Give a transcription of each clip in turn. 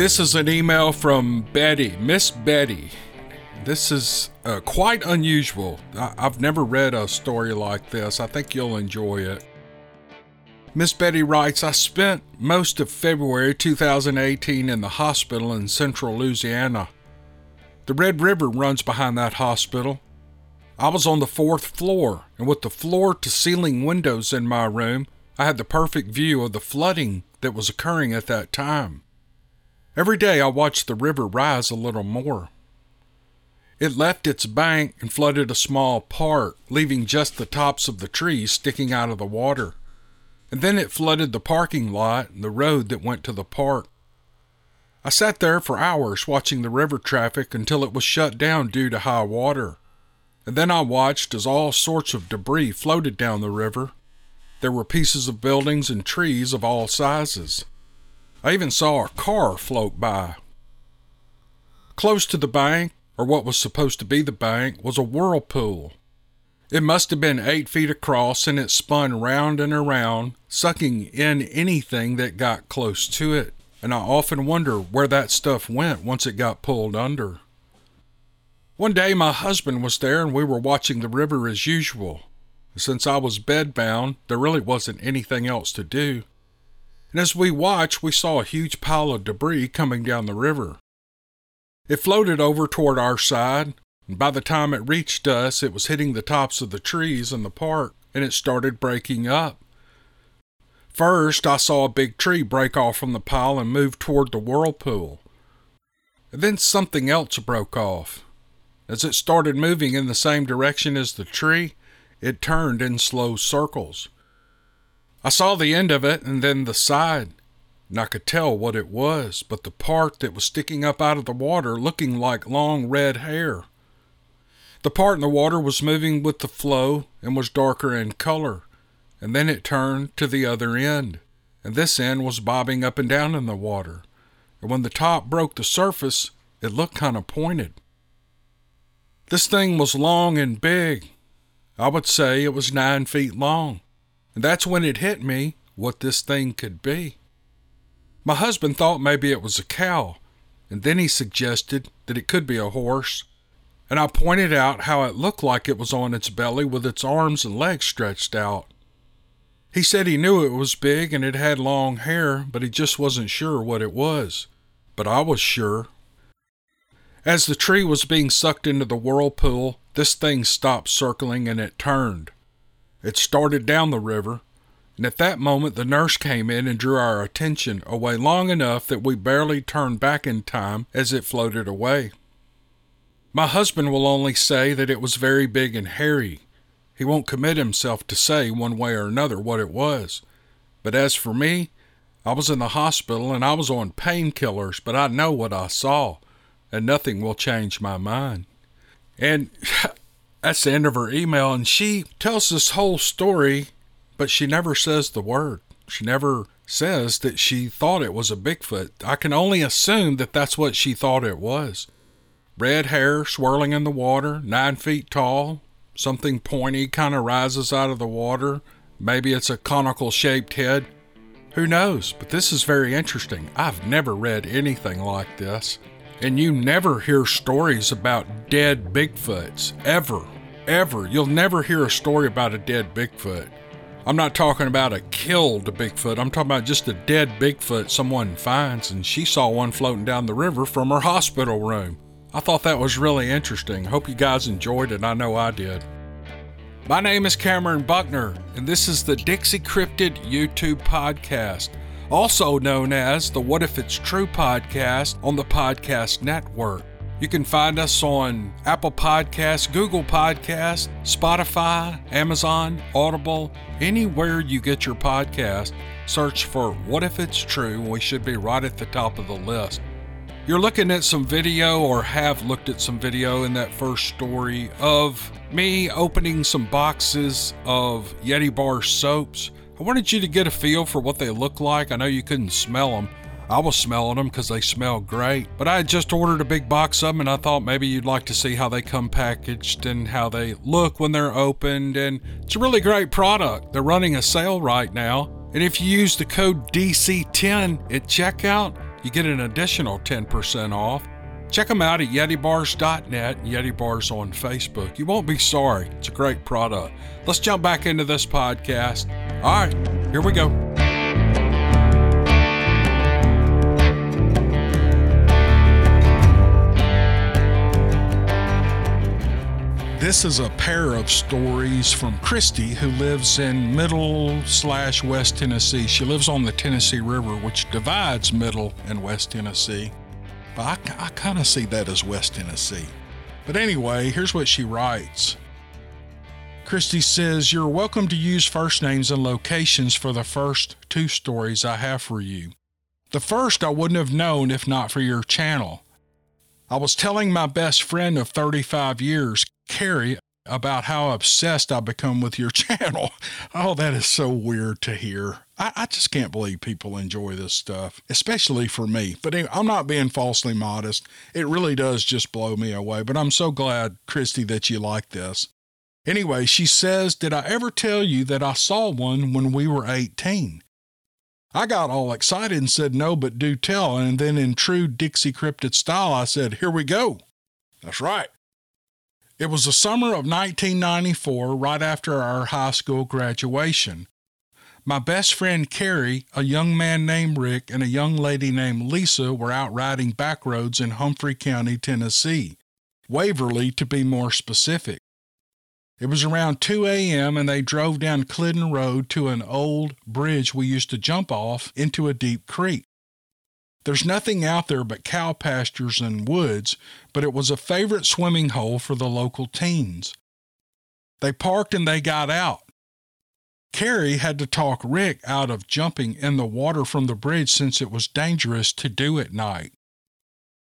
This is an email from Betty, Miss Betty. This is uh, quite unusual. I- I've never read a story like this. I think you'll enjoy it. Miss Betty writes I spent most of February 2018 in the hospital in central Louisiana. The Red River runs behind that hospital. I was on the fourth floor, and with the floor to ceiling windows in my room, I had the perfect view of the flooding that was occurring at that time. Every day I watched the river rise a little more. It left its bank and flooded a small park, leaving just the tops of the trees sticking out of the water. And then it flooded the parking lot and the road that went to the park. I sat there for hours watching the river traffic until it was shut down due to high water. And then I watched as all sorts of debris floated down the river. There were pieces of buildings and trees of all sizes. I even saw a car float by. Close to the bank, or what was supposed to be the bank, was a whirlpool. It must have been eight feet across and it spun round and around, sucking in anything that got close to it. And I often wonder where that stuff went once it got pulled under. One day my husband was there and we were watching the river as usual. Since I was bedbound, there really wasn't anything else to do and as we watched, we saw a huge pile of debris coming down the river. It floated over toward our side, and by the time it reached us, it was hitting the tops of the trees in the park, and it started breaking up. First, I saw a big tree break off from the pile and move toward the whirlpool. And then something else broke off. As it started moving in the same direction as the tree, it turned in slow circles. I saw the end of it and then the side, and I could tell what it was, but the part that was sticking up out of the water looking like long red hair. The part in the water was moving with the flow and was darker in color, and then it turned to the other end, and this end was bobbing up and down in the water, and when the top broke the surface, it looked kind of pointed. This thing was long and big. I would say it was nine feet long. And that's when it hit me what this thing could be. My husband thought maybe it was a cow, and then he suggested that it could be a horse. And I pointed out how it looked like it was on its belly with its arms and legs stretched out. He said he knew it was big and it had long hair, but he just wasn't sure what it was. But I was sure. As the tree was being sucked into the whirlpool, this thing stopped circling and it turned. It started down the river, and at that moment the nurse came in and drew our attention away long enough that we barely turned back in time as it floated away. My husband will only say that it was very big and hairy. He won't commit himself to say one way or another what it was. But as for me, I was in the hospital and I was on painkillers, but I know what I saw, and nothing will change my mind. And that's the end of her email. And she tells this whole story, but she never says the word. She never says that she thought it was a Bigfoot. I can only assume that that's what she thought it was. Red hair swirling in the water, nine feet tall, something pointy kind of rises out of the water. Maybe it's a conical shaped head. Who knows? But this is very interesting. I've never read anything like this. And you never hear stories about dead Bigfoots. Ever. Ever. You'll never hear a story about a dead Bigfoot. I'm not talking about a killed Bigfoot. I'm talking about just a dead Bigfoot someone finds, and she saw one floating down the river from her hospital room. I thought that was really interesting. Hope you guys enjoyed it. I know I did. My name is Cameron Buckner, and this is the Dixie Cryptid YouTube podcast, also known as the What If It's True podcast on the Podcast Network. You can find us on Apple Podcasts, Google Podcasts, Spotify, Amazon, Audible, anywhere you get your podcast. Search for What If It's True, we should be right at the top of the list. You're looking at some video, or have looked at some video in that first story of me opening some boxes of Yeti Bar soaps. I wanted you to get a feel for what they look like. I know you couldn't smell them. I was smelling them because they smell great. But I had just ordered a big box of them and I thought maybe you'd like to see how they come packaged and how they look when they're opened. And it's a really great product. They're running a sale right now. And if you use the code DC10 at checkout, you get an additional 10% off. Check them out at YetiBars.net, Yeti Bars on Facebook. You won't be sorry. It's a great product. Let's jump back into this podcast. All right, here we go. This is a pair of stories from Christy, who lives in Middle slash West Tennessee. She lives on the Tennessee River, which divides Middle and West Tennessee. But I, I kind of see that as West Tennessee. But anyway, here's what she writes. Christy says, You're welcome to use first names and locations for the first two stories I have for you. The first I wouldn't have known if not for your channel. I was telling my best friend of 35 years, Carrie, about how obsessed I've become with your channel. Oh, that is so weird to hear. I, I just can't believe people enjoy this stuff, especially for me. But anyway, I'm not being falsely modest. It really does just blow me away. But I'm so glad, Christy, that you like this. Anyway, she says, Did I ever tell you that I saw one when we were 18? I got all excited and said, No, but do tell. And then, in true Dixie Cryptid style, I said, Here we go. That's right. It was the summer of 1994, right after our high school graduation. My best friend Carrie, a young man named Rick, and a young lady named Lisa were out riding back roads in Humphrey County, Tennessee. Waverly, to be more specific. It was around 2 a.m., and they drove down Clinton Road to an old bridge we used to jump off into a deep creek. There's nothing out there but cow pastures and woods, but it was a favorite swimming hole for the local teens. They parked and they got out. Carrie had to talk Rick out of jumping in the water from the bridge since it was dangerous to do at night.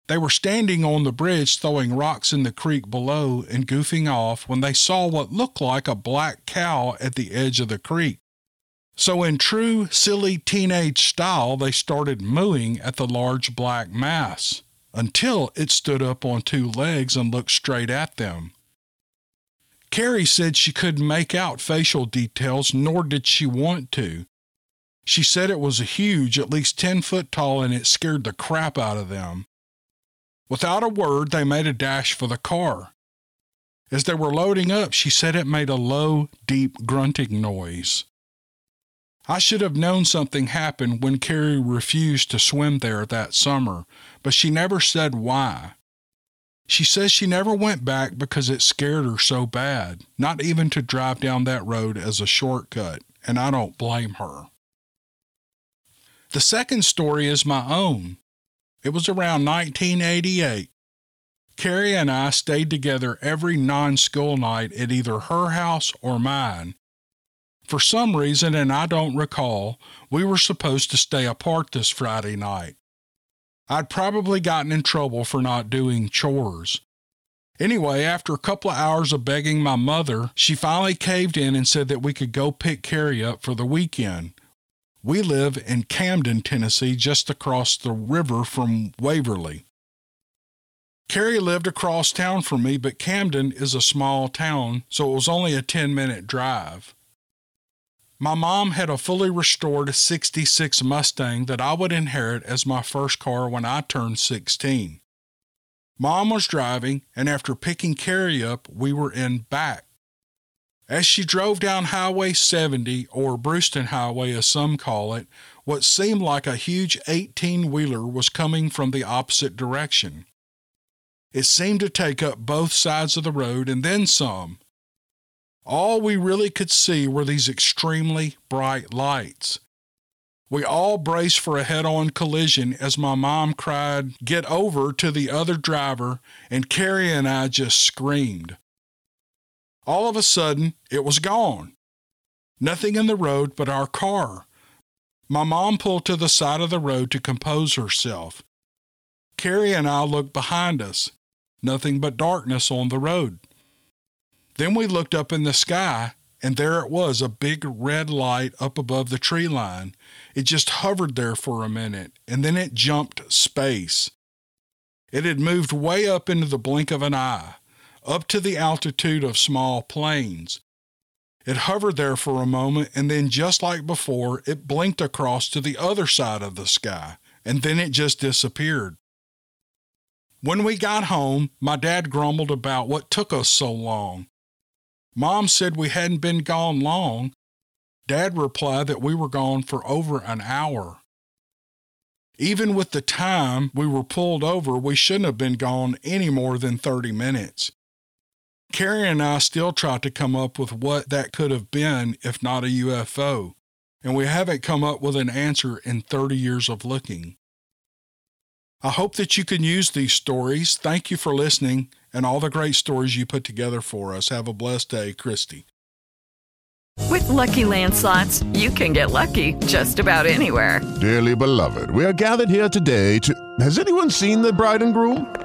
They were standing on the bridge throwing rocks in the creek below and goofing off when they saw what looked like a black cow at the edge of the creek. So, in true silly teenage style, they started mooing at the large black mass until it stood up on two legs and looked straight at them. Carrie said she couldn't make out facial details, nor did she want to. She said it was a huge, at least 10 foot tall, and it scared the crap out of them. Without a word, they made a dash for the car. As they were loading up, she said it made a low, deep grunting noise. I should have known something happened when Carrie refused to swim there that summer, but she never said why. She says she never went back because it scared her so bad, not even to drive down that road as a shortcut, and I don't blame her. The second story is my own. It was around 1988. Carrie and I stayed together every non school night at either her house or mine, for some reason, and I don't recall, we were supposed to stay apart this Friday night. I'd probably gotten in trouble for not doing chores. Anyway, after a couple of hours of begging my mother, she finally caved in and said that we could go pick Carrie up for the weekend. We live in Camden, Tennessee, just across the river from Waverly. Carrie lived across town from me, but Camden is a small town, so it was only a 10 minute drive. My mom had a fully restored 66 Mustang that I would inherit as my first car when I turned 16. Mom was driving, and after picking Carrie up, we were in back. As she drove down Highway 70, or Brewston Highway as some call it, what seemed like a huge 18 wheeler was coming from the opposite direction. It seemed to take up both sides of the road and then some. All we really could see were these extremely bright lights. We all braced for a head on collision as my mom cried, Get over to the other driver, and Carrie and I just screamed. All of a sudden, it was gone. Nothing in the road but our car. My mom pulled to the side of the road to compose herself. Carrie and I looked behind us. Nothing but darkness on the road. Then we looked up in the sky, and there it was a big red light up above the tree line. It just hovered there for a minute, and then it jumped space. It had moved way up into the blink of an eye, up to the altitude of small planes. It hovered there for a moment, and then, just like before, it blinked across to the other side of the sky, and then it just disappeared. When we got home, my dad grumbled about what took us so long. Mom said we hadn't been gone long. Dad replied that we were gone for over an hour. Even with the time we were pulled over, we shouldn't have been gone any more than 30 minutes. Carrie and I still try to come up with what that could have been if not a UFO, and we haven't come up with an answer in 30 years of looking. I hope that you can use these stories. Thank you for listening and all the great stories you put together for us. Have a blessed day, Christy. With LuckyLand Slots, you can get lucky just about anywhere. Dearly beloved, we are gathered here today to. Has anyone seen the bride and groom?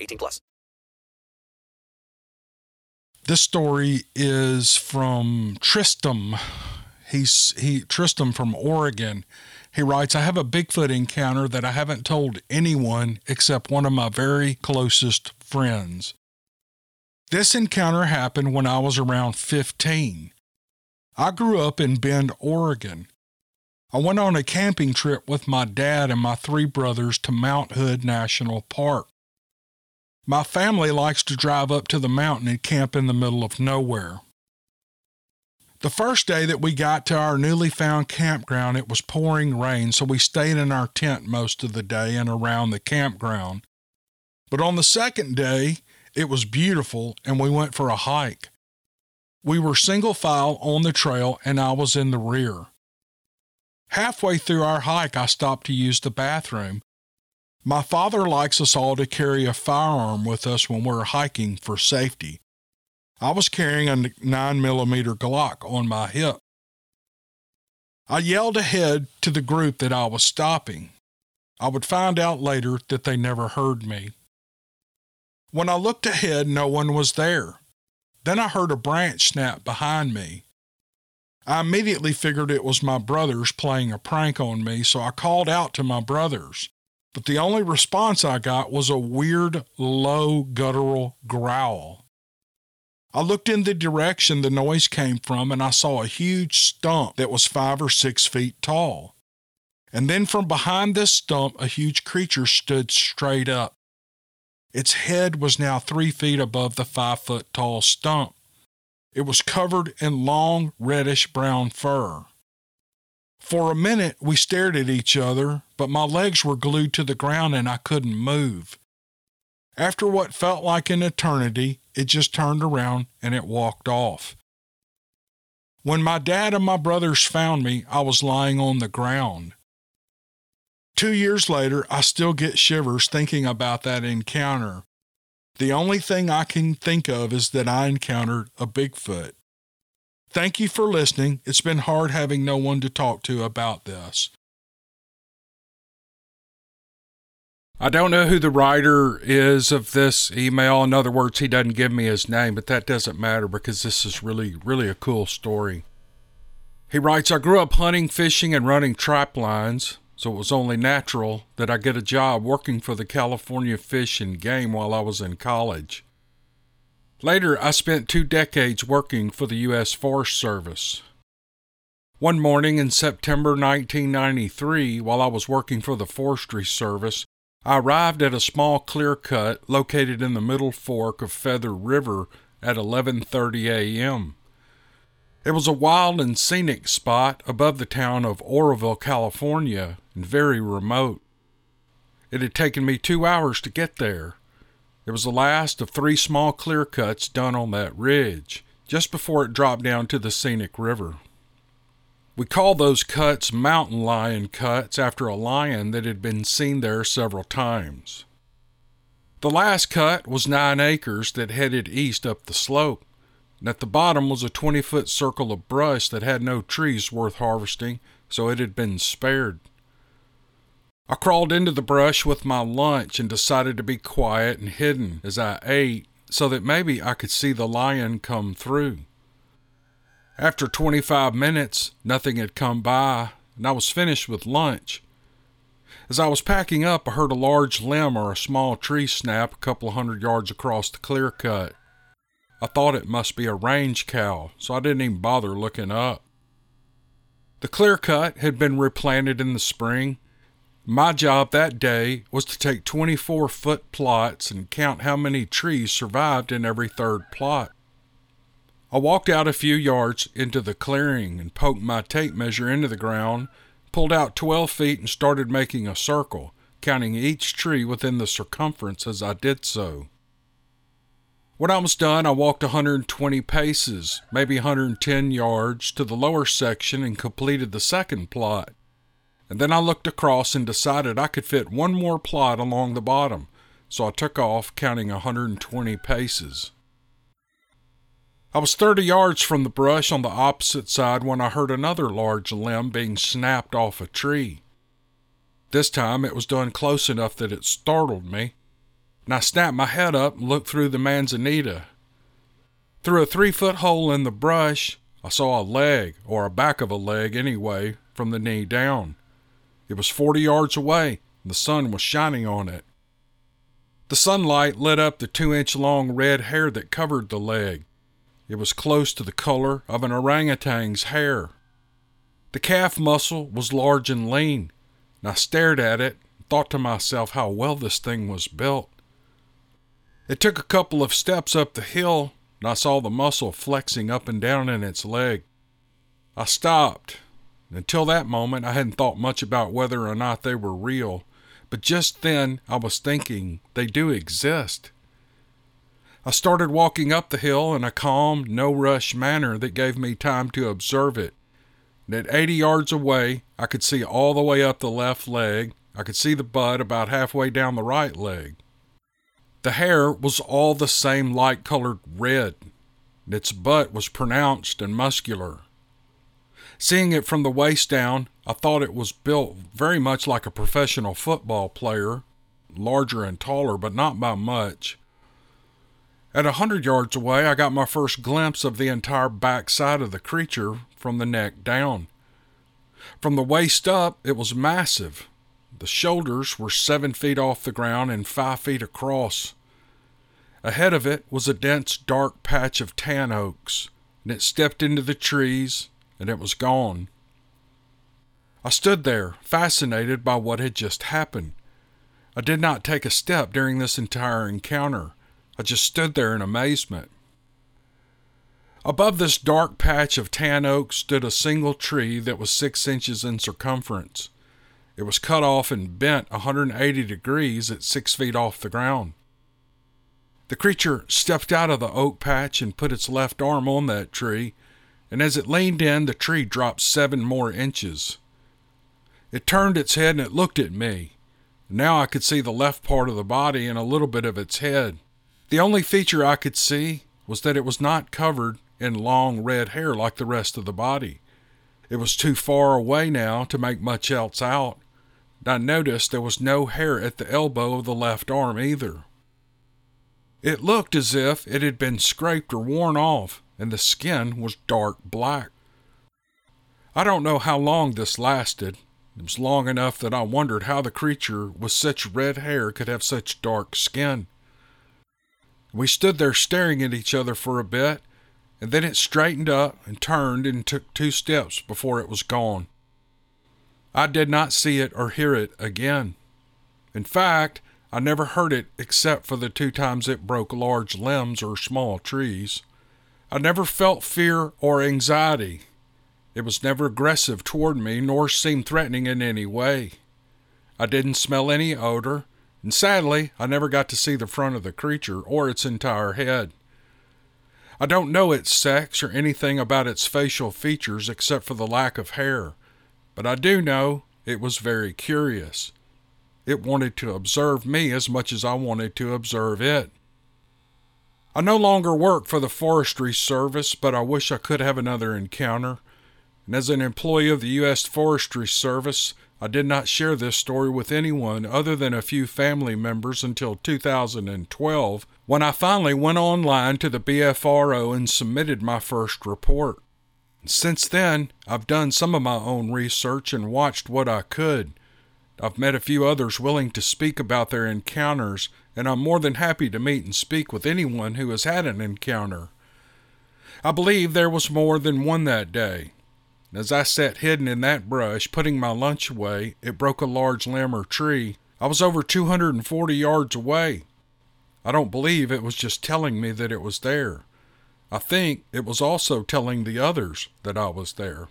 18 plus. This story is from Tristram. He's he Tristram from Oregon. He writes, I have a Bigfoot encounter that I haven't told anyone except one of my very closest friends. This encounter happened when I was around 15. I grew up in Bend, Oregon. I went on a camping trip with my dad and my three brothers to Mount Hood National Park. My family likes to drive up to the mountain and camp in the middle of nowhere. The first day that we got to our newly found campground, it was pouring rain, so we stayed in our tent most of the day and around the campground. But on the second day, it was beautiful, and we went for a hike. We were single file on the trail, and I was in the rear. Halfway through our hike, I stopped to use the bathroom. My father likes us all to carry a firearm with us when we're hiking for safety. I was carrying a 9mm Glock on my hip. I yelled ahead to the group that I was stopping. I would find out later that they never heard me. When I looked ahead, no one was there. Then I heard a branch snap behind me. I immediately figured it was my brothers playing a prank on me, so I called out to my brothers. But the only response I got was a weird, low, guttural growl. I looked in the direction the noise came from and I saw a huge stump that was five or six feet tall. And then from behind this stump, a huge creature stood straight up. Its head was now three feet above the five foot tall stump. It was covered in long, reddish brown fur. For a minute, we stared at each other, but my legs were glued to the ground and I couldn't move. After what felt like an eternity, it just turned around and it walked off. When my dad and my brothers found me, I was lying on the ground. Two years later, I still get shivers thinking about that encounter. The only thing I can think of is that I encountered a Bigfoot. Thank you for listening. It's been hard having no one to talk to about this. I don't know who the writer is of this email. In other words, he doesn't give me his name, but that doesn't matter because this is really, really a cool story. He writes I grew up hunting, fishing, and running trap lines, so it was only natural that I get a job working for the California Fish and Game while I was in college. Later, I spent two decades working for the U.S. Forest Service. One morning in September 1993, while I was working for the Forestry Service, I arrived at a small clear cut located in the middle fork of Feather River at 11:30 a.m. It was a wild and scenic spot above the town of Oroville, California, and very remote. It had taken me 2 hours to get there. It was the last of 3 small clear cuts done on that ridge, just before it dropped down to the scenic river. We call those cuts mountain lion cuts after a lion that had been seen there several times. The last cut was nine acres that headed east up the slope, and at the bottom was a 20 foot circle of brush that had no trees worth harvesting, so it had been spared. I crawled into the brush with my lunch and decided to be quiet and hidden as I ate so that maybe I could see the lion come through. After 25 minutes, nothing had come by, and I was finished with lunch. As I was packing up, I heard a large limb or a small tree snap a couple hundred yards across the clear cut. I thought it must be a range cow, so I didn't even bother looking up. The clear cut had been replanted in the spring. My job that day was to take 24 foot plots and count how many trees survived in every third plot. I walked out a few yards into the clearing and poked my tape measure into the ground, pulled out 12 feet, and started making a circle, counting each tree within the circumference as I did so. When I was done, I walked 120 paces, maybe 110 yards, to the lower section and completed the second plot. And then I looked across and decided I could fit one more plot along the bottom, so I took off, counting a 120 paces. I was 30 yards from the brush on the opposite side when I heard another large limb being snapped off a tree. This time it was done close enough that it startled me, and I snapped my head up and looked through the manzanita. Through a three foot hole in the brush, I saw a leg, or a back of a leg anyway, from the knee down. It was 40 yards away, and the sun was shining on it. The sunlight lit up the two inch long red hair that covered the leg. It was close to the color of an orangutan's hair. The calf muscle was large and lean, and I stared at it and thought to myself how well this thing was built. It took a couple of steps up the hill, and I saw the muscle flexing up and down in its leg. I stopped. Until that moment, I hadn't thought much about whether or not they were real, but just then I was thinking they do exist. I started walking up the hill in a calm, no rush manner that gave me time to observe it. And at 80 yards away, I could see all the way up the left leg. I could see the butt about halfway down the right leg. The hair was all the same light colored red, and its butt was pronounced and muscular. Seeing it from the waist down, I thought it was built very much like a professional football player, larger and taller, but not by much. At a hundred yards away, I got my first glimpse of the entire back side of the creature from the neck down. From the waist up, it was massive. The shoulders were seven feet off the ground and five feet across. Ahead of it was a dense, dark patch of tan oaks, and it stepped into the trees, and it was gone. I stood there, fascinated by what had just happened. I did not take a step during this entire encounter. I just stood there in amazement. Above this dark patch of tan oak stood a single tree that was six inches in circumference. It was cut off and bent 180 degrees at six feet off the ground. The creature stepped out of the oak patch and put its left arm on that tree, and as it leaned in, the tree dropped seven more inches. It turned its head and it looked at me. Now I could see the left part of the body and a little bit of its head. The only feature I could see was that it was not covered in long red hair like the rest of the body. It was too far away now to make much else out. I noticed there was no hair at the elbow of the left arm either. It looked as if it had been scraped or worn off, and the skin was dark black. I don't know how long this lasted, it was long enough that I wondered how the creature with such red hair could have such dark skin. We stood there staring at each other for a bit, and then it straightened up and turned and took two steps before it was gone. I did not see it or hear it again. In fact, I never heard it except for the two times it broke large limbs or small trees. I never felt fear or anxiety it was never aggressive toward me, nor seemed threatening in any way. I didn't smell any odor, and sadly, I never got to see the front of the creature or its entire head. I don't know its sex or anything about its facial features except for the lack of hair, but I do know it was very curious. It wanted to observe me as much as I wanted to observe it. I no longer work for the Forestry Service, but I wish I could have another encounter and as an employee of the U.S. Forestry Service, I did not share this story with anyone other than a few family members until 2012, when I finally went online to the BFRO and submitted my first report. Since then, I've done some of my own research and watched what I could. I've met a few others willing to speak about their encounters, and I'm more than happy to meet and speak with anyone who has had an encounter. I believe there was more than one that day. As I sat hidden in that brush, putting my lunch away, it broke a large limb or tree. I was over 240 yards away. I don't believe it was just telling me that it was there. I think it was also telling the others that I was there.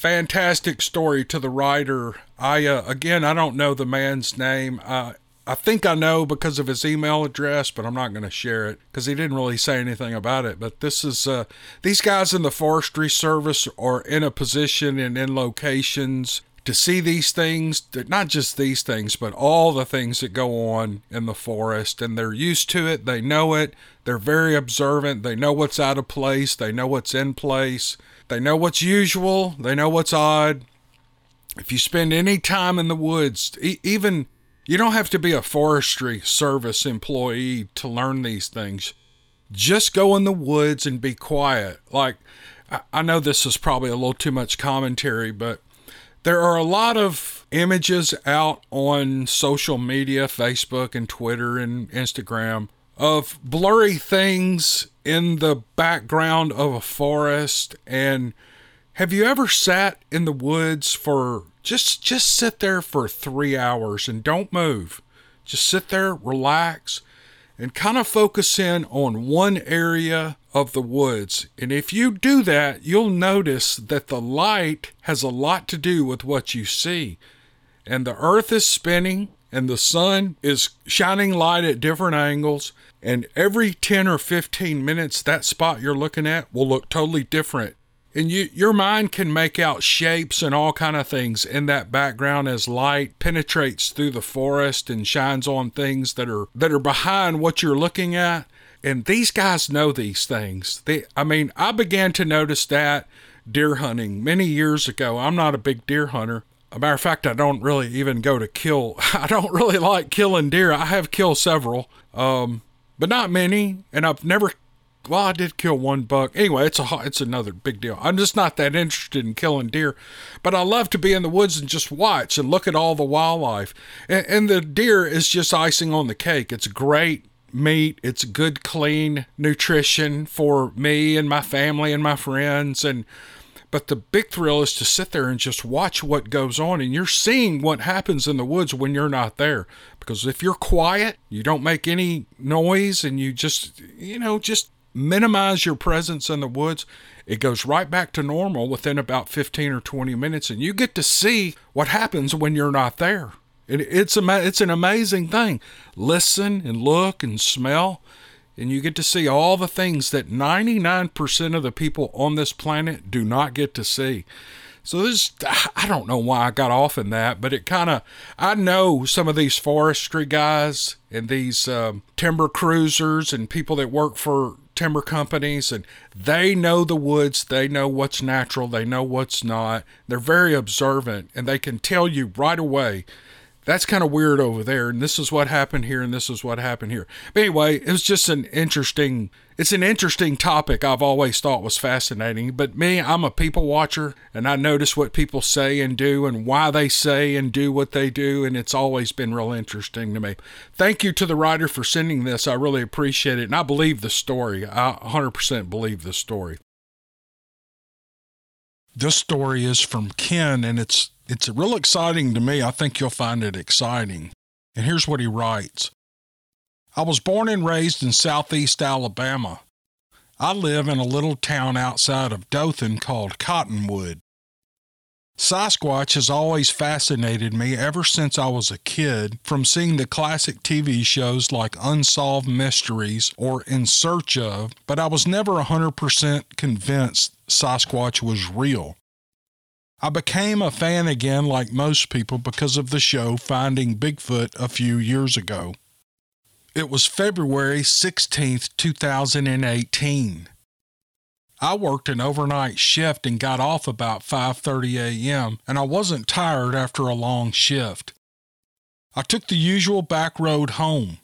Fantastic story to the writer. I uh, again, I don't know the man's name. Uh, I think I know because of his email address, but I'm not going to share it because he didn't really say anything about it. But this is uh, these guys in the Forestry Service are in a position and in locations to see these things, not just these things, but all the things that go on in the forest. And they're used to it, they know it, they're very observant, they know what's out of place, they know what's in place, they know what's usual, they know what's odd. If you spend any time in the woods, e- even you don't have to be a forestry service employee to learn these things. Just go in the woods and be quiet. Like, I know this is probably a little too much commentary, but there are a lot of images out on social media, Facebook and Twitter and Instagram, of blurry things in the background of a forest. And have you ever sat in the woods for just just sit there for 3 hours and don't move. Just sit there, relax, and kind of focus in on one area of the woods. And if you do that, you'll notice that the light has a lot to do with what you see. And the earth is spinning and the sun is shining light at different angles. And every 10 or 15 minutes, that spot you're looking at will look totally different. And you your mind can make out shapes and all kind of things in that background as light penetrates through the forest and shines on things that are that are behind what you're looking at. And these guys know these things. They i mean i began to notice that deer hunting many years ago. I'm not a big deer hunter. A matter of fact i don't really even go to kill. I don't really like killing deer. I have killed several. Um but not many and i've never well, I did kill one buck. Anyway, it's a it's another big deal. I'm just not that interested in killing deer, but I love to be in the woods and just watch and look at all the wildlife. And, and the deer is just icing on the cake. It's great meat. It's good, clean nutrition for me and my family and my friends. And But the big thrill is to sit there and just watch what goes on. And you're seeing what happens in the woods when you're not there. Because if you're quiet, you don't make any noise, and you just, you know, just minimize your presence in the woods, it goes right back to normal within about 15 or 20 minutes. And you get to see what happens when you're not there. It, it's, a, it's an amazing thing. Listen and look and smell and you get to see all the things that 99% of the people on this planet do not get to see. So this, I don't know why I got off in that, but it kind of, I know some of these forestry guys and these um, timber cruisers and people that work for timber companies, and they know the woods, they know what's natural, they know what's not. They're very observant, and they can tell you right away that's kind of weird over there and this is what happened here and this is what happened here. But anyway it was just an interesting it's an interesting topic i've always thought was fascinating but me i'm a people watcher and i notice what people say and do and why they say and do what they do and it's always been real interesting to me. Thank you to the writer for sending this i really appreciate it and i believe the story i 100% believe the story this story is from ken and it's it's real exciting to me. I think you'll find it exciting. And here's what he writes I was born and raised in southeast Alabama. I live in a little town outside of Dothan called Cottonwood. Sasquatch has always fascinated me ever since I was a kid from seeing the classic TV shows like Unsolved Mysteries or In Search of, but I was never 100% convinced Sasquatch was real. I became a fan again, like most people, because of the show Finding Bigfoot a few years ago. It was February 16, 2018. I worked an overnight shift and got off about 5:30 a.m. and I wasn't tired after a long shift. I took the usual back road home.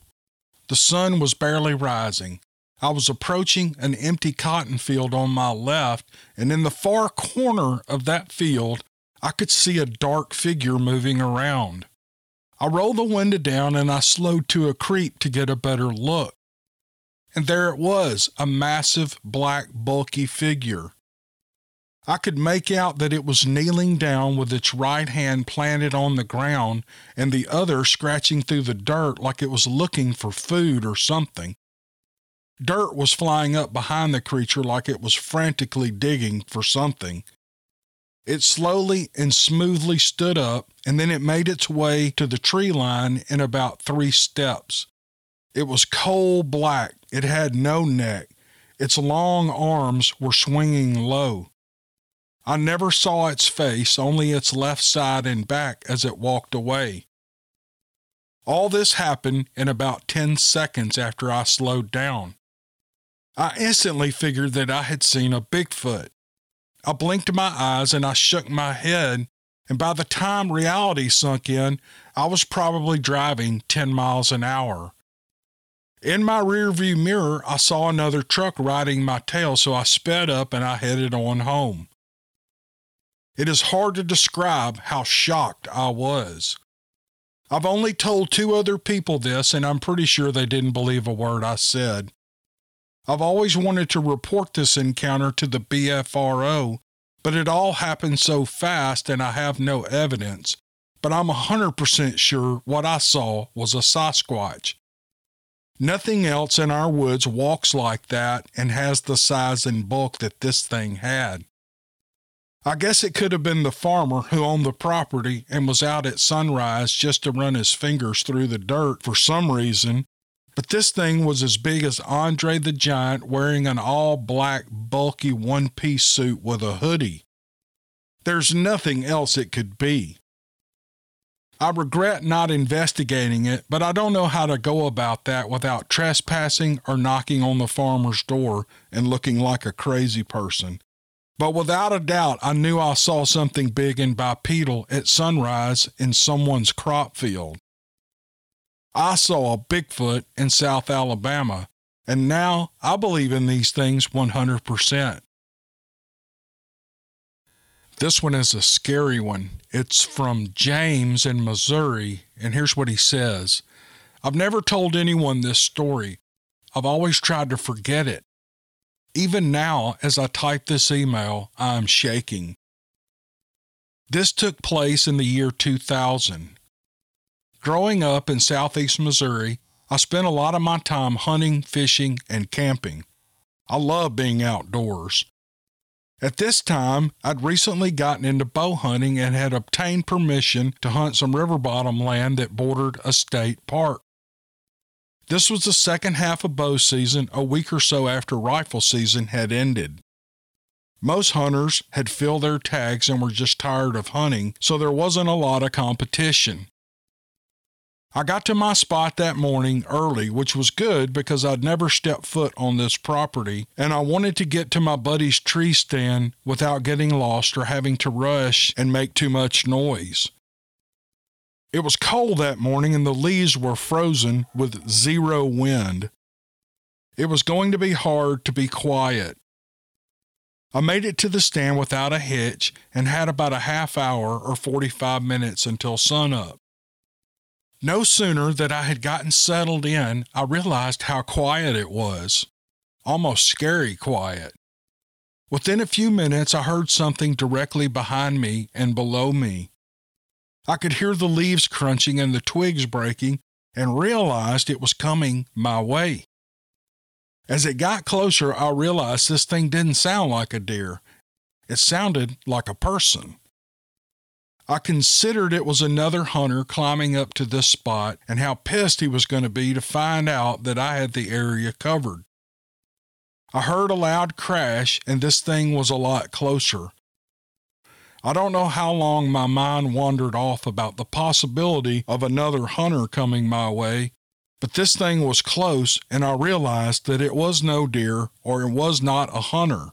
The sun was barely rising. I was approaching an empty cotton field on my left, and in the far corner of that field, I could see a dark figure moving around. I rolled the window down and I slowed to a creep to get a better look. And there it was, a massive, black, bulky figure. I could make out that it was kneeling down with its right hand planted on the ground and the other scratching through the dirt like it was looking for food or something. Dirt was flying up behind the creature like it was frantically digging for something. It slowly and smoothly stood up, and then it made its way to the tree line in about three steps. It was coal black. It had no neck. Its long arms were swinging low. I never saw its face, only its left side and back as it walked away. All this happened in about 10 seconds after I slowed down. I instantly figured that I had seen a Bigfoot. I blinked my eyes and I shook my head, and by the time reality sunk in, I was probably driving 10 miles an hour. In my rearview mirror, I saw another truck riding my tail, so I sped up and I headed on home. It is hard to describe how shocked I was. I've only told two other people this, and I'm pretty sure they didn't believe a word I said. I've always wanted to report this encounter to the BFRO, but it all happened so fast and I have no evidence. But I'm 100% sure what I saw was a Sasquatch. Nothing else in our woods walks like that and has the size and bulk that this thing had. I guess it could have been the farmer who owned the property and was out at sunrise just to run his fingers through the dirt for some reason but this thing was as big as Andre the Giant wearing an all black, bulky one piece suit with a hoodie. There's nothing else it could be. I regret not investigating it, but I don't know how to go about that without trespassing or knocking on the farmer's door and looking like a crazy person. But without a doubt, I knew I saw something big and bipedal at sunrise in someone's crop field. I saw a Bigfoot in South Alabama, and now I believe in these things 100%. This one is a scary one. It's from James in Missouri, and here's what he says I've never told anyone this story. I've always tried to forget it. Even now, as I type this email, I am shaking. This took place in the year 2000. Growing up in southeast Missouri, I spent a lot of my time hunting, fishing, and camping. I love being outdoors. At this time, I'd recently gotten into bow hunting and had obtained permission to hunt some river bottom land that bordered a state park. This was the second half of bow season, a week or so after rifle season had ended. Most hunters had filled their tags and were just tired of hunting, so there wasn't a lot of competition. I got to my spot that morning early, which was good because I'd never stepped foot on this property, and I wanted to get to my buddy's tree stand without getting lost or having to rush and make too much noise. It was cold that morning and the leaves were frozen with zero wind. It was going to be hard to be quiet. I made it to the stand without a hitch and had about a half hour or 45 minutes until sunup. No sooner that I had gotten settled in, I realized how quiet it was. Almost scary quiet. Within a few minutes, I heard something directly behind me and below me. I could hear the leaves crunching and the twigs breaking and realized it was coming my way. As it got closer, I realized this thing didn't sound like a deer. It sounded like a person. I considered it was another hunter climbing up to this spot and how pissed he was going to be to find out that I had the area covered. I heard a loud crash, and this thing was a lot closer. I don't know how long my mind wandered off about the possibility of another hunter coming my way, but this thing was close, and I realized that it was no deer or it was not a hunter.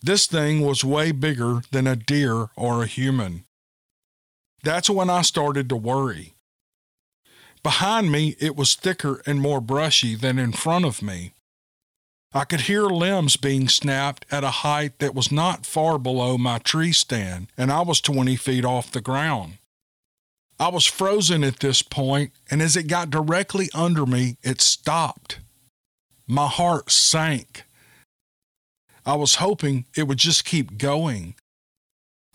This thing was way bigger than a deer or a human. That's when I started to worry. Behind me, it was thicker and more brushy than in front of me. I could hear limbs being snapped at a height that was not far below my tree stand, and I was 20 feet off the ground. I was frozen at this point, and as it got directly under me, it stopped. My heart sank. I was hoping it would just keep going,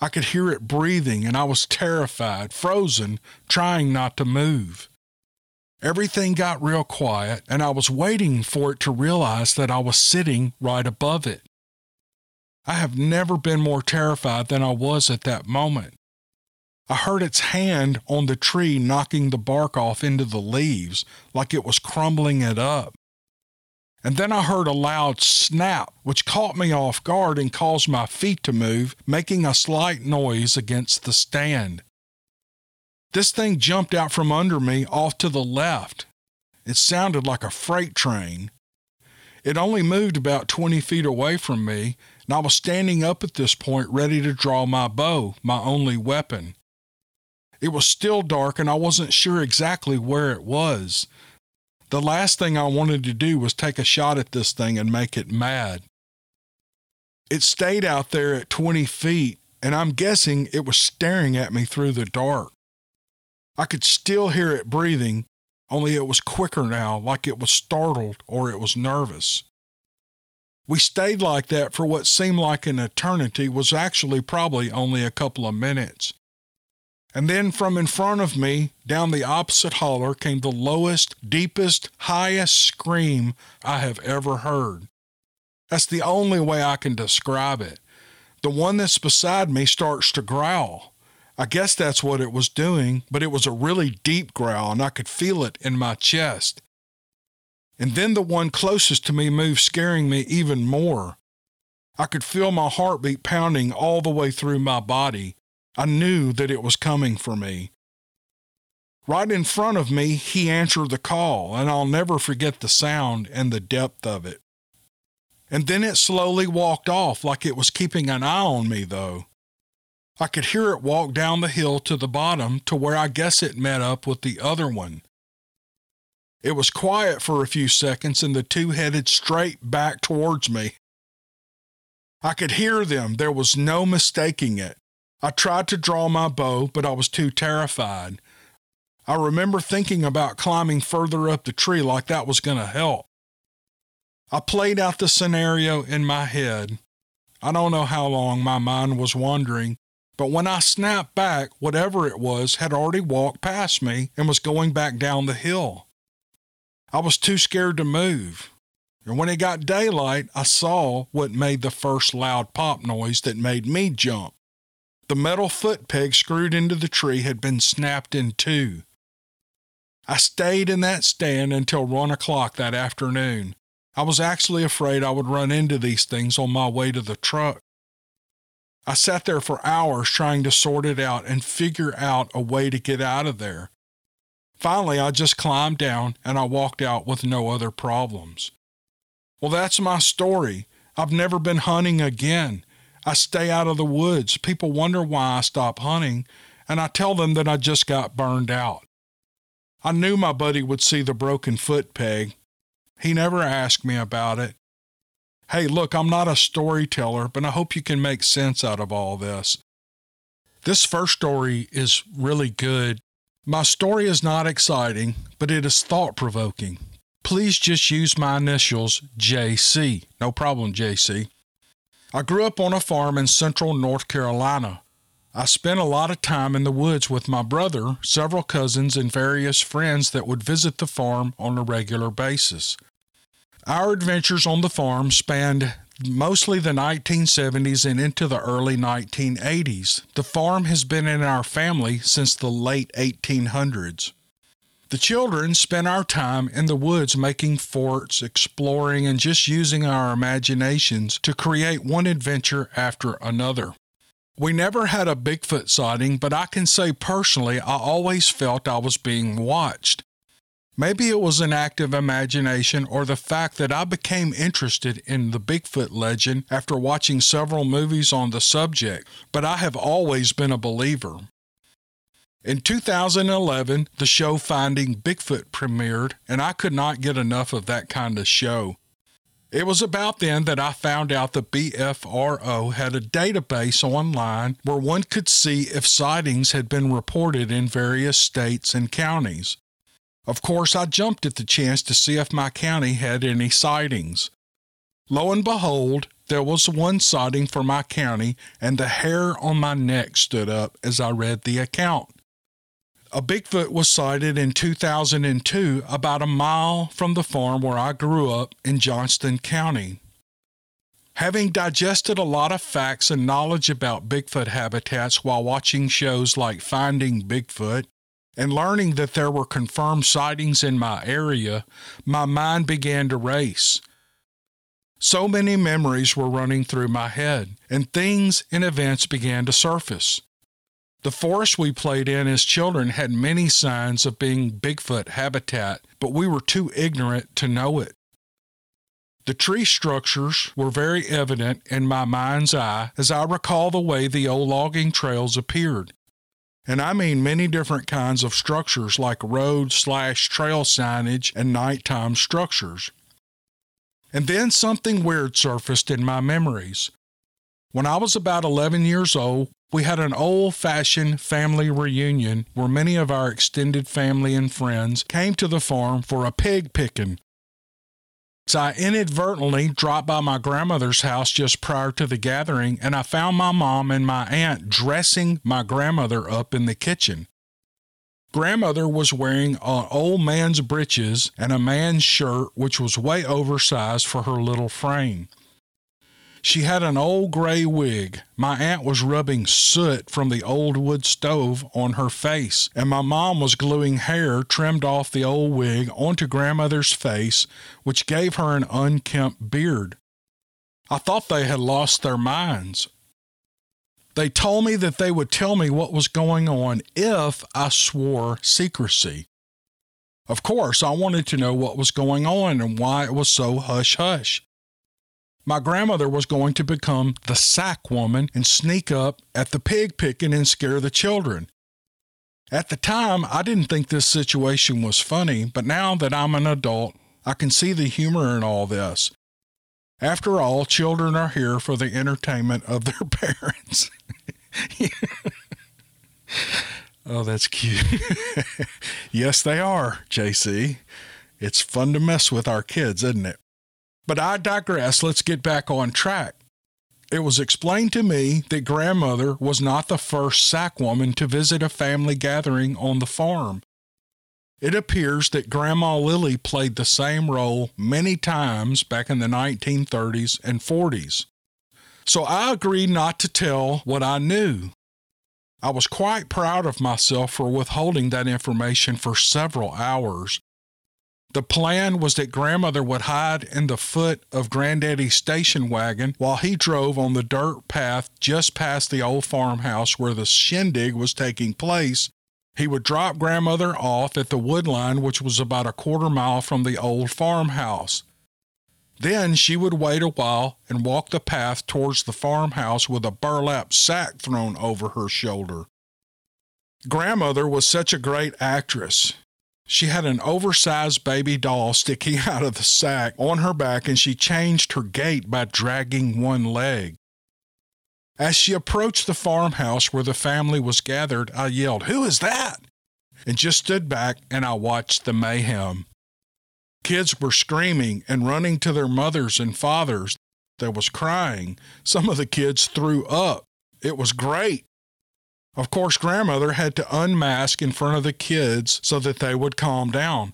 I could hear it breathing, and I was terrified, frozen, trying not to move. Everything got real quiet, and I was waiting for it to realize that I was sitting right above it. I have never been more terrified than I was at that moment. I heard its hand on the tree knocking the bark off into the leaves like it was crumbling it up and then I heard a loud snap, which caught me off guard and caused my feet to move, making a slight noise against the stand. This thing jumped out from under me off to the left. It sounded like a freight train. It only moved about 20 feet away from me, and I was standing up at this point ready to draw my bow, my only weapon. It was still dark, and I wasn't sure exactly where it was, the last thing I wanted to do was take a shot at this thing and make it mad. It stayed out there at 20 feet, and I'm guessing it was staring at me through the dark. I could still hear it breathing, only it was quicker now, like it was startled or it was nervous. We stayed like that for what seemed like an eternity was actually probably only a couple of minutes. And then from in front of me, down the opposite holler, came the lowest, deepest, highest scream I have ever heard. That's the only way I can describe it. The one that's beside me starts to growl. I guess that's what it was doing, but it was a really deep growl, and I could feel it in my chest. And then the one closest to me moved, scaring me even more. I could feel my heartbeat pounding all the way through my body. I knew that it was coming for me. Right in front of me, he answered the call, and I'll never forget the sound and the depth of it. And then it slowly walked off like it was keeping an eye on me, though. I could hear it walk down the hill to the bottom to where I guess it met up with the other one. It was quiet for a few seconds, and the two headed straight back towards me. I could hear them, there was no mistaking it. I tried to draw my bow, but I was too terrified. I remember thinking about climbing further up the tree like that was going to help. I played out the scenario in my head. I don't know how long my mind was wandering, but when I snapped back, whatever it was had already walked past me and was going back down the hill. I was too scared to move. And when it got daylight, I saw what made the first loud pop noise that made me jump. The metal foot peg screwed into the tree had been snapped in two. I stayed in that stand until one o'clock that afternoon. I was actually afraid I would run into these things on my way to the truck. I sat there for hours trying to sort it out and figure out a way to get out of there. Finally, I just climbed down and I walked out with no other problems. Well, that's my story. I've never been hunting again. I stay out of the woods. People wonder why I stop hunting, and I tell them that I just got burned out. I knew my buddy would see the broken foot peg. He never asked me about it. Hey, look, I'm not a storyteller, but I hope you can make sense out of all this. This first story is really good. My story is not exciting, but it is thought provoking. Please just use my initials, JC. No problem, JC. I grew up on a farm in central North Carolina. I spent a lot of time in the woods with my brother, several cousins, and various friends that would visit the farm on a regular basis. Our adventures on the farm spanned mostly the 1970s and into the early 1980s. The farm has been in our family since the late 1800s. The children spent our time in the woods making forts, exploring, and just using our imaginations to create one adventure after another. We never had a Bigfoot sighting, but I can say personally, I always felt I was being watched. Maybe it was an active imagination or the fact that I became interested in the Bigfoot legend after watching several movies on the subject, but I have always been a believer. In 2011, the show Finding Bigfoot premiered, and I could not get enough of that kind of show. It was about then that I found out the BFRO had a database online where one could see if sightings had been reported in various states and counties. Of course, I jumped at the chance to see if my county had any sightings. Lo and behold, there was one sighting for my county, and the hair on my neck stood up as I read the account. A Bigfoot was sighted in 2002 about a mile from the farm where I grew up in Johnston County. Having digested a lot of facts and knowledge about Bigfoot habitats while watching shows like Finding Bigfoot and learning that there were confirmed sightings in my area, my mind began to race. So many memories were running through my head, and things and events began to surface. The forest we played in as children had many signs of being Bigfoot habitat, but we were too ignorant to know it. The tree structures were very evident in my mind's eye as I recall the way the old logging trails appeared. And I mean many different kinds of structures like road slash trail signage and nighttime structures. And then something weird surfaced in my memories. When I was about 11 years old, we had an old fashioned family reunion where many of our extended family and friends came to the farm for a pig picking. So I inadvertently dropped by my grandmother's house just prior to the gathering, and I found my mom and my aunt dressing my grandmother up in the kitchen. Grandmother was wearing an old man's breeches and a man's shirt, which was way oversized for her little frame. She had an old gray wig. My aunt was rubbing soot from the old wood stove on her face, and my mom was gluing hair trimmed off the old wig onto grandmother's face, which gave her an unkempt beard. I thought they had lost their minds. They told me that they would tell me what was going on if I swore secrecy. Of course, I wanted to know what was going on and why it was so hush hush. My grandmother was going to become the sack woman and sneak up at the pig picking and scare the children. At the time, I didn't think this situation was funny, but now that I'm an adult, I can see the humor in all this. After all, children are here for the entertainment of their parents. oh, that's cute. yes, they are, JC. It's fun to mess with our kids, isn't it? But I digress. Let's get back on track. It was explained to me that grandmother was not the first sack woman to visit a family gathering on the farm. It appears that Grandma Lily played the same role many times back in the 1930s and 40s. So I agreed not to tell what I knew. I was quite proud of myself for withholding that information for several hours. The plan was that grandmother would hide in the foot of granddaddy's station wagon while he drove on the dirt path just past the old farmhouse where the shindig was taking place. He would drop grandmother off at the wood line, which was about a quarter mile from the old farmhouse. Then she would wait a while and walk the path towards the farmhouse with a burlap sack thrown over her shoulder. Grandmother was such a great actress. She had an oversized baby doll sticking out of the sack on her back, and she changed her gait by dragging one leg. As she approached the farmhouse where the family was gathered, I yelled, Who is that? and just stood back and I watched the mayhem. Kids were screaming and running to their mothers and fathers. There was crying. Some of the kids threw up. It was great. Of course, grandmother had to unmask in front of the kids so that they would calm down.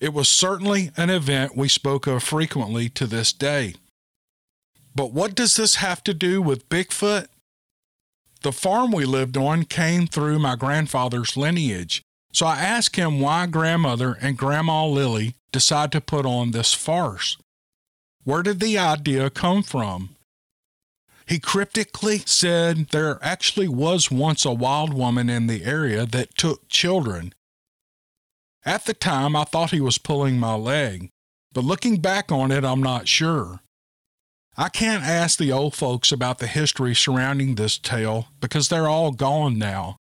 It was certainly an event we spoke of frequently to this day. But what does this have to do with Bigfoot? The farm we lived on came through my grandfather's lineage, so I asked him why grandmother and Grandma Lily decided to put on this farce. Where did the idea come from? He cryptically said there actually was once a wild woman in the area that took children. At the time, I thought he was pulling my leg, but looking back on it, I'm not sure. I can't ask the old folks about the history surrounding this tale because they're all gone now.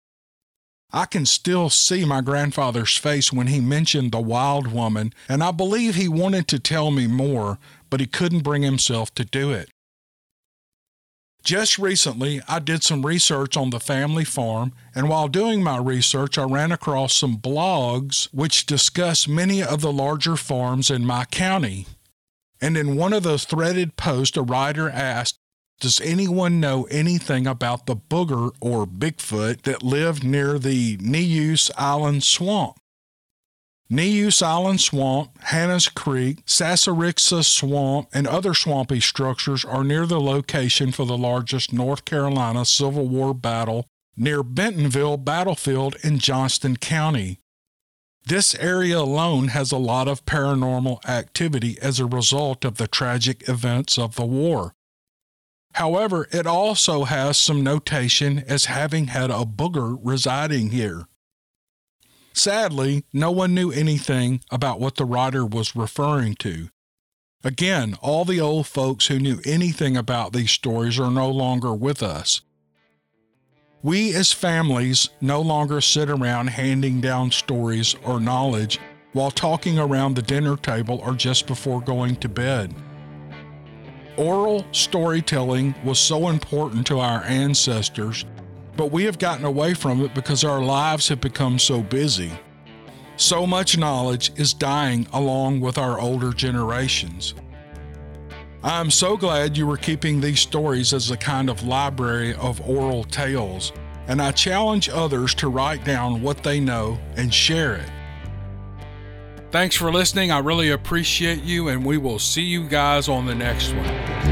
I can still see my grandfather's face when he mentioned the wild woman, and I believe he wanted to tell me more, but he couldn't bring himself to do it. Just recently, I did some research on the family farm, and while doing my research, I ran across some blogs which discuss many of the larger farms in my county. And in one of those threaded posts, a writer asked, does anyone know anything about the booger or Bigfoot that lived near the Neuse Island Swamp? Neuse Island Swamp, Hannah's Creek, Sassarixa Swamp, and other swampy structures are near the location for the largest North Carolina Civil War battle near Bentonville Battlefield in Johnston County. This area alone has a lot of paranormal activity as a result of the tragic events of the war. However, it also has some notation as having had a booger residing here. Sadly, no one knew anything about what the writer was referring to. Again, all the old folks who knew anything about these stories are no longer with us. We as families no longer sit around handing down stories or knowledge while talking around the dinner table or just before going to bed. Oral storytelling was so important to our ancestors, but we have gotten away from it because our lives have become so busy. So much knowledge is dying along with our older generations. I am so glad you were keeping these stories as a kind of library of oral tales, and I challenge others to write down what they know and share it. Thanks for listening. I really appreciate you, and we will see you guys on the next one.